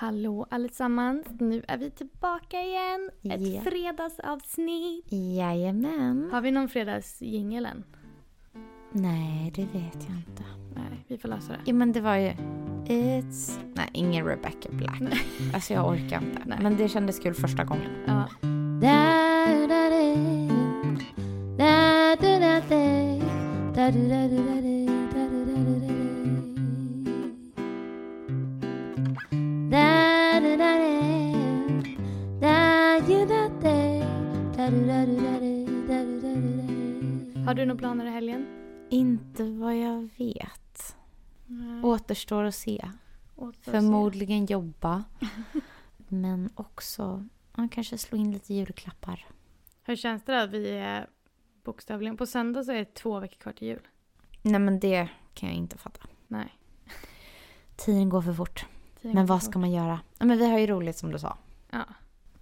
Hallå allesammans! Nu är vi tillbaka igen. Ett Ja. fredagsavsnitt. Jajamän. Har vi någon fredagsjingel än? Nej, det vet jag inte. Nej, vi får lösa det. Jo, men det var ju... It's... Nej, ingen Rebecca Black. Alltså jag orkar inte. Nej. Men det kändes kul första gången. Ja. Har du några planer i helgen? Inte vad jag vet. Nej. Återstår att se. Åt oss Förmodligen jobba. Men också ja, kanske slå in lite julklappar. se. Hur känns det att vi är bokstavligen... På söndag så är det två veckor kvar till jul. Nej, men det kan jag inte fatta. Nej. Tiden går för fort. tiden Men vad fort. ska man göra? Ja, men vi har ju roligt som du sa. Ja.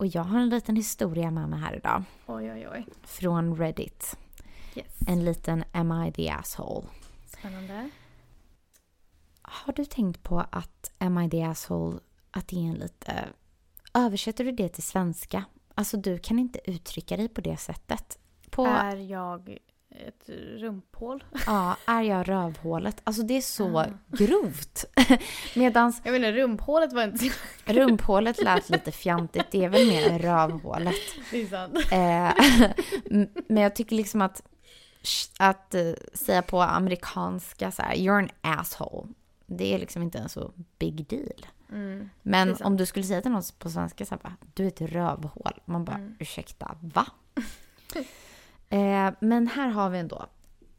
Och jag har en liten historia med mig här idag. Oj, oj, oj. Från Reddit. Yes. En liten Am I the asshole? Spännande. Har du tänkt på att Am I the asshole, att det är en lite... Översätter du det till svenska? Alltså du kan inte uttrycka dig på det sättet. På, Är jag ett rumphål? ja, är jag rövhålet? Alltså det är så Ah. grovt. Medans Jag menar rumphålet var inte... rumphålet lät lite fjantigt, det är väl mer rövhålet. Det är sant. Eh, men jag tycker liksom att, att eh, säga på amerikanska så här, you're an asshole. Det är liksom inte en så big deal. Mm. Men om du skulle säga till någon på svenska så här, bara, du är ett rövhål. Man bara, Mm. ursäkta, va? Eh, men här har vi ändå.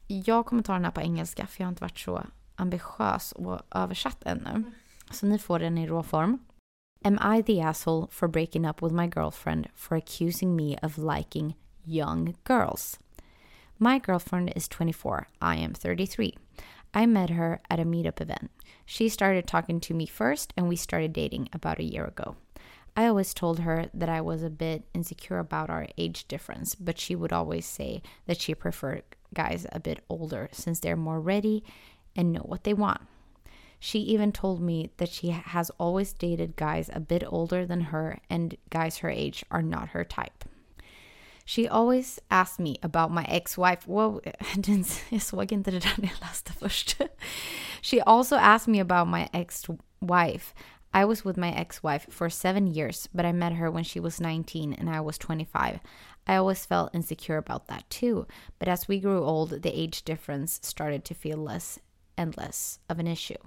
Jag kommer ta den här på engelska för jag har inte varit så ambitiös och översatt ännu. Så ni får den i råform. Am I the asshole for breaking up with my girlfriend for accusing me of liking young girls? My girlfriend is 24. I am 33. I met her at a meetup event. She started talking to me first, and we started dating about a year ago. I always told her that I was a bit insecure about our age difference, but she would always say that she preferred guys a bit older since they're more ready and know what they want. She even told me that she has always dated guys a bit older than her, and guys her age are not her type. She always asked me about my ex-wife. Först. She also asked me about my ex-wife. I was with my ex-wife for seven years, but I met her when she was 19 and I was 25. I always felt insecure about that too, but as we grew old, the age difference started to feel less and less of an issue.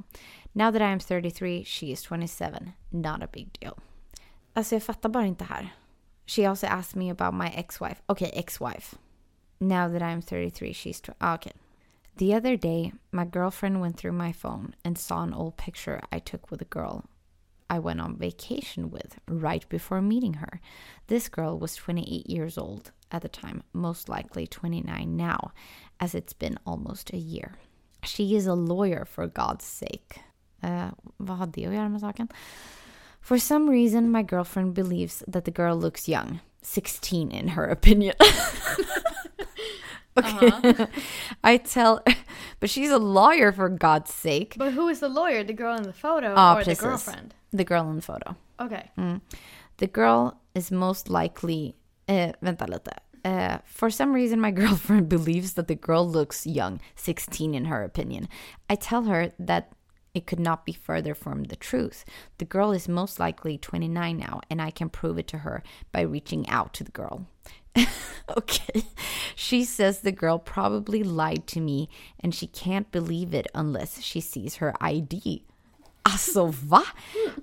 Now that I am 33, she is 27. Not a big deal. Alltså jag fattar bara inte här. She also asked me about my ex-wife. Okay, ex-wife. Now that I'm 33, she's tw- ah, okay. The other day, my girlfriend went through my phone and saw an old picture I took with a girl I went on vacation with right before meeting her. This girl was 28 years old at the time, most likely 29 now, as it's been almost a year. She is a lawyer for God's sake. Uh, vad har det att göra med saken? For some reason, my girlfriend believes that the girl looks young. 16 in her opinion. okay. Uh-huh. I tell but she's a lawyer for God's sake. But who is the lawyer? The girl in the photo Ja, or precis. the girlfriend? The girl in the photo. Okej. Mm. The girl is most likely... Eh, vänta lite. Eh, for some reason my girlfriend believes that the girl looks young, 16 in her opinion. I tell her that it could not be further from the truth. The girl is most likely 29 now, and I can prove it to her by reaching out to the girl. okay. She says the girl probably lied to me, and she can't believe it unless she sees her ID. Alltså va?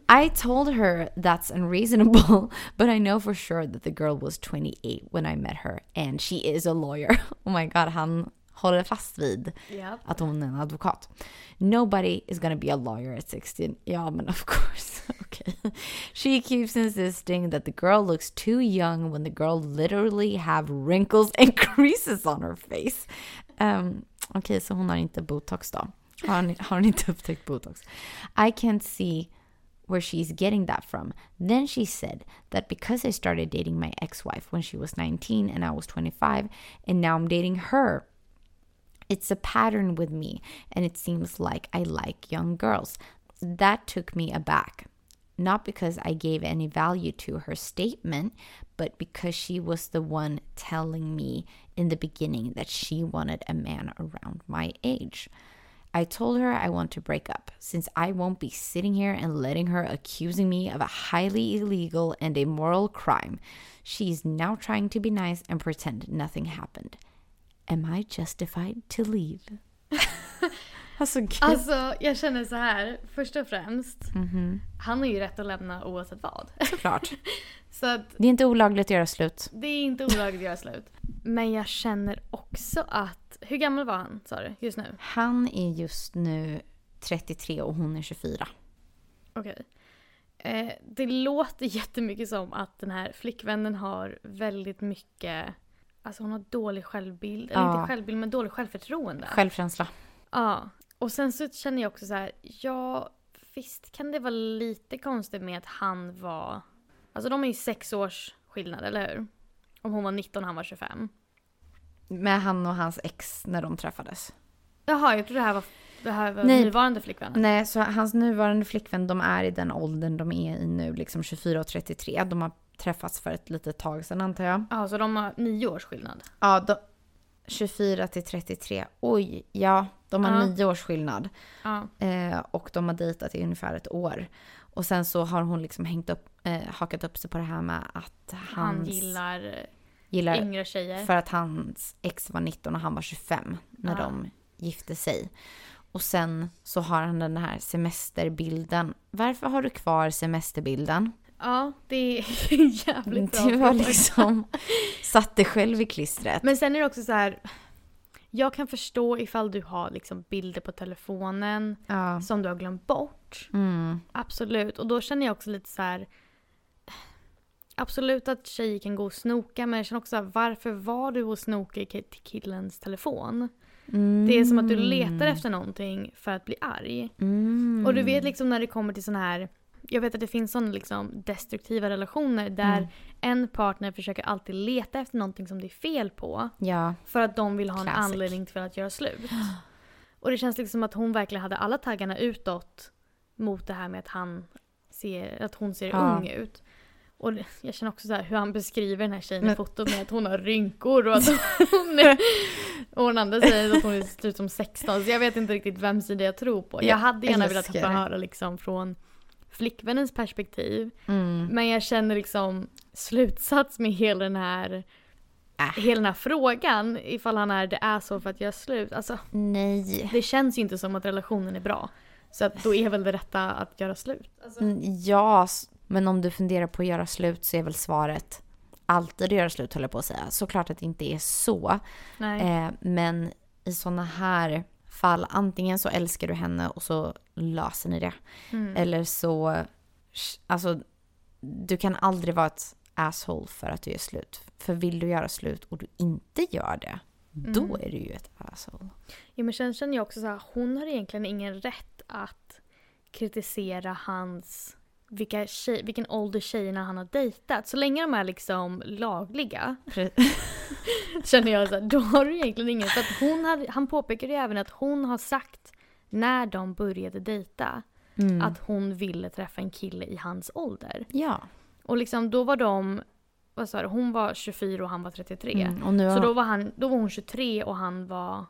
I told her that's unreasonable, but I know for sure that the girl was 28 when I met her and she is a lawyer. Oh my god, han håller fast vid Japp. att hon är en advokat. Nobody is gonna be a lawyer at 16. Ja, men of course. Okay. She keeps insisting that the girl looks too young when the girl literally have wrinkles and creases on her face. Um, Okej, så hon har inte botox då. Har ni, har ni inte upptäckt botox? I can't see where she's getting that from. Then she said that because I started dating my ex-wife when she was 19 and I was 25 and now I'm dating her it's a pattern with me, and it seems like I like young girls. That took me aback. not because I gave any value to her statement, but because she was the one telling me in the beginning that she wanted a man around my age. I told her I want to break up since I won't be sitting here and letting her accusing me of a highly illegal and immoral crime. She's now trying to be nice and pretend nothing happened. Am I justified to leave? Alltså gud. Alltså jag känner så här, först och främst. Mhm. Han har ju rätt att lämna oavsett vad. Såklart. Så att Det är inte olagligt att göra slut. det är inte olagligt att göra slut. Men jag känner också att, hur gammal var han sa du just nu? Han är just nu 33 och hon är 24. Okej. Eh, det låter jättemycket som att den här flickvännen har väldigt mycket, alltså hon har dålig självbild, eller Ja. inte självbild men dålig självförtroende. Självkänsla. Ja. Och sen så känner jag också så här, ja visst kan det vara lite konstigt med att han var, alltså de är ju sex års skillnad, eller hur? Om hon var 19 och han var 25. Med han och hans ex när de träffades. Jaha, jag tror det här var, det här var Nej. nuvarande flickvännen. Nej, så hans nuvarande flickvän, de är i den åldern de är i nu, liksom 24 och 33. De har träffats för ett litet tag sedan antar jag. Ja, så de har nio års skillnad. Ja, de, 24 till 33. Oj, ja, de har Ja. nio års skillnad. Ja. Eh, och de har dejtat i ungefär ett år. Och sen så har hon liksom hängt upp, eh, hakat upp sig på det här med att Han gillar gillar yngre tjejer. För att hans ex var 19 och han var 25 när Ja. de gifte sig. Och sen så har han den här semesterbilden. Varför har du kvar semesterbilden? Ja, det är jävligt bra Du har liksom satt dig själv i klistret. Men sen är det också så här. Jag kan förstå ifall du har liksom bilder på telefonen Ja. som du har glömt bort. Mm. Absolut. Och då känner jag också lite så här. Absolut att tjejer kan gå och snoka men jag känner också här, varför var du och snokade i ki- killens telefon? Mm. Det är som att du letar efter någonting för att bli arg. Mm. Och du vet liksom när det kommer till sån här jag vet att det finns sådana liksom destruktiva relationer där Mm. en partner försöker alltid leta efter någonting som det är fel på. Ja. För att de vill ha en Classic. anledning till att göra slut. Och det känns liksom som att hon verkligen hade alla taggarna utåt mot det här med att, han ser, att hon ser Ja. ung ut. Och jag känner också så här hur han beskriver den här tjejen i Men- fotot med att hon har rynkor och att hon är, Och den andra säger att hon ser ut som 16. Så jag vet inte riktigt vem sida jag tror på. Jag Jag hade gärna velat älskar få höra liksom från flickvännens perspektiv. Mm. Men jag känner liksom slutsats med hela den här Äh. hela den här frågan ifall han är det är så för att göra slut. Alltså Nej. det känns ju inte som att relationen är bra. Så att då är väl det rätta att göra slut. Alltså, Mm, Ja, men om du funderar på att göra slut så är väl svaret alltid att göra slut höll jag på att säga. Såklart att det inte är så. Eh, men i sådana här fall, antingen så älskar du henne och så löser ni det. Mm. Eller så, alltså du kan aldrig vara ett asshole för att du gör slut. För vill du göra slut och du inte gör det, då Mm. är du ju ett asshole. Ja, men sen känner jag också så här, hon har egentligen ingen rätt att kritisera hans vilka tjej, vilken ålder tjejerna han har dejtat. Så länge de är liksom lagliga känner jag så här, då har du egentligen ingen. För att hon hade, han påpekade ju även att hon har sagt när de började dejta Mm. att hon ville träffa en kille i hans ålder. ja. Och liksom då var de, vad sa du, hon var 24 och han var 33. Mm. Och nu har Så då var, han, då var hon 23 och han var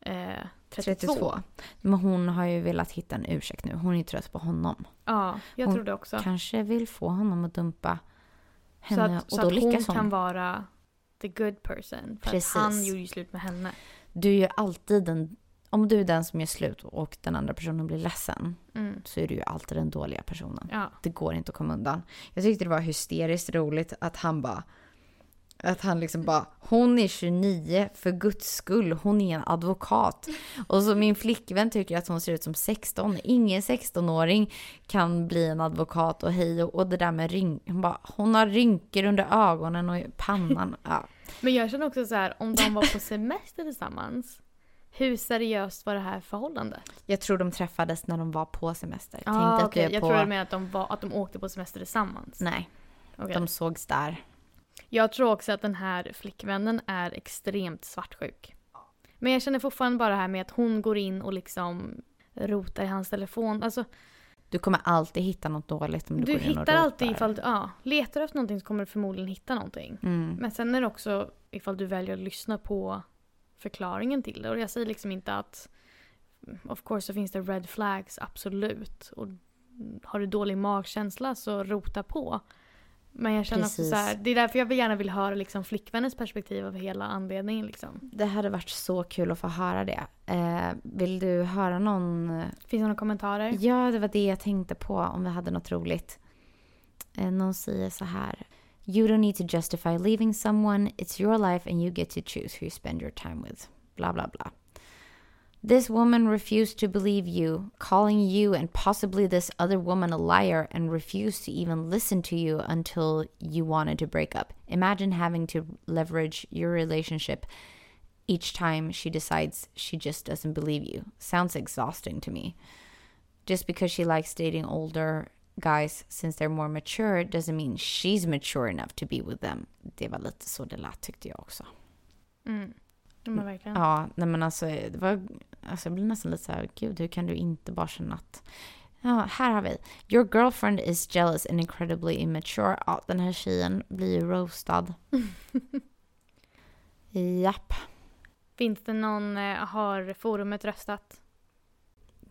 eh, 32. 32. Men hon har ju velat hitta en ursäkt nu. Hon är trött på honom. Ja, jag Hon tror det också. Kanske vill få honom att dumpa Så henne. att, och så då att hon lyckas hon. kan vara the good person. För Precis. att han gjorde ju slut med henne. Du är ju alltid den... Om du är den som gör slut och den andra personen blir ledsen Mm. så är du ju alltid den dåliga personen. Ja. Det går inte att komma undan. Jag tyckte det var hysteriskt roligt att han bara... Att han liksom bara, hon är 29, för guds skull, hon är en advokat. Och så min flickvän tycker att hon ser ut som 16. Ingen 16-åring kan bli en advokat och hej och, och det där med rynk, hon bara, hon har rynkor under ögonen och pannan. Ja. Men jag känner också så här, om de var på semester tillsammans. Hur seriöst var det här förhållandet? Jag tror de träffades när de var på semester. Ah, Tänkte att okej. du är Jag på... tror du menar att de, var, att de åkte på semester tillsammans. Nej, Okej. de sågs där. Jag tror också att den här flickvännen är extremt svartsjuk. Men jag känner fortfarande bara det här med att hon går in och liksom rotar i hans telefon. Alltså, Du kommer alltid hitta något dåligt om du, Du går in och hittar rotar. alltid ifall du, ja, letar du efter någonting så kommer du förmodligen hitta någonting. Mm. Men sen är det också ifall du väljer att lyssna på förklaringen till det. Och jag säger liksom inte att of course så finns det red flags, absolut. Och har du dålig magkänsla så rota på. Men jag känner också Precis. så här, det är därför jag gärna vill höra liksom flickvännens perspektiv av hela anledningen liksom. Det hade varit så kul att få höra det. Eh, vill du höra någon? Finns det några kommentarer? Ja, det var det jag tänkte på om vi hade något roligt. Eh, någon säger så här. You don't need to justify leaving someone. It's your life and you get to choose who you spend your time with. Bla bla bla. This woman refused to believe you, calling you and possibly this other woman a liar, and refused to even listen to you until you wanted to break up. Imagine having to leverage your relationship each time she decides she just doesn't believe you. Sounds exhausting to me. Just because she likes dating older guys since they're more mature doesn't mean she's mature enough to be with them. Det var lite så det lät tyckte jag också. Mm. Ja, men verkligen. Ja, nej men alltså, det var, alltså jag blir nästan lite så här, gud hur kan du inte bara känna att Ja, här har vi. Your girlfriend is jealous and incredibly immature. Ja, den här tjejen blir ju roastad. Japp. Finns det någon, eh, har forumet röstat?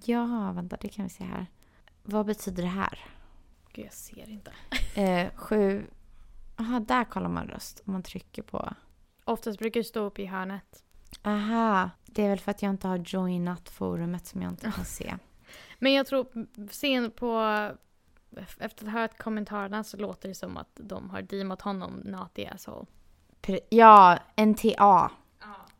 Ja, vänta, det kan vi se här. Vad betyder det här? Gud, jag ser inte. Eh, sju... Jaha, där kollar man röst. Om man trycker på... Oftast brukar det stå upp i hörnet. Aha, det är väl för att jag inte har joinat forumet som jag inte kan se. Men jag tror, sen på, efter att ha hört kommentarerna så låter det som att de har deemat honom not the asshole. Ja, NTA.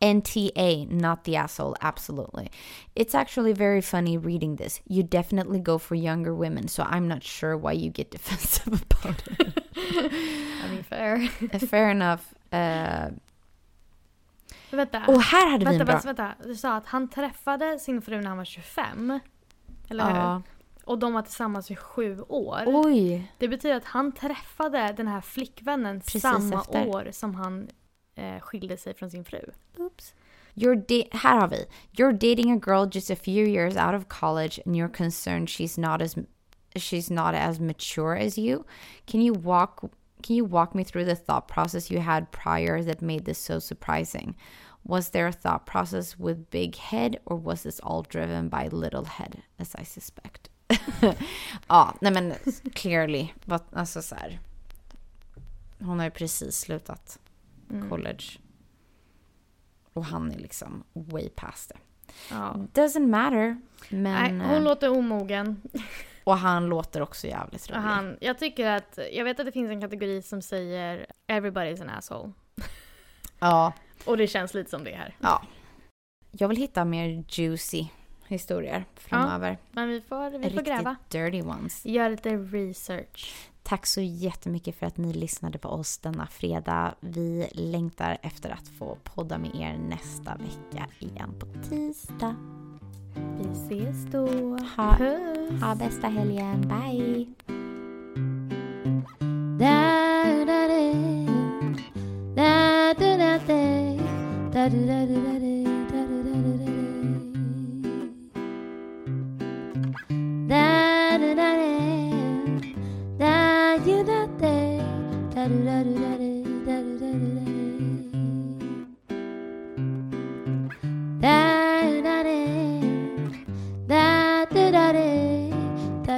NTA, not the asshole, absolutely. It's actually very funny reading this. You definitely go for younger women, so I'm not sure why you get defensive about it. I mean fair. Fair enough. Uh, vänta, och här hade vi vänta, en bra... vänta, vänta. Du sa att han träffade sin fru när han var 25. Eller hur? Ja. Och de var tillsammans i sju år. Oj. Det betyder att han träffade den här flickvännen Precis samma efter. år som han eh, skilde sig från sin fru. Oops. You're här har vi. You're dating a girl just a few years out of college and you're concerned she's not as she's not as mature as you. Can you walk can you walk me through the thought process you had prior that made this so surprising? Was there a thought process with big head or was this all driven by little head as I suspect? ja, nej men clearly. But, Alltså så här. Hon har ju precis slutat Mm. college. Och han är liksom way past det. Ja. Doesn't matter. Men, Nej, hon eh, låter omogen. och han låter också jävligt rolig. Han, jag tycker att, jag vet att det finns en kategori som säger everybody's an asshole. Ja, Och det känns lite som det här. ja. Jag vill hitta mer juicy historier framöver. Men vi får, vi får Riktigt gräva. dirty ones. Gör lite research. Tack så jättemycket för att ni lyssnade på oss denna fredag. Vi längtar efter att få podda med er nästa vecka igen på tisdag. Vi ses då. Ha- Puss! Ha bästa helgen. Bye!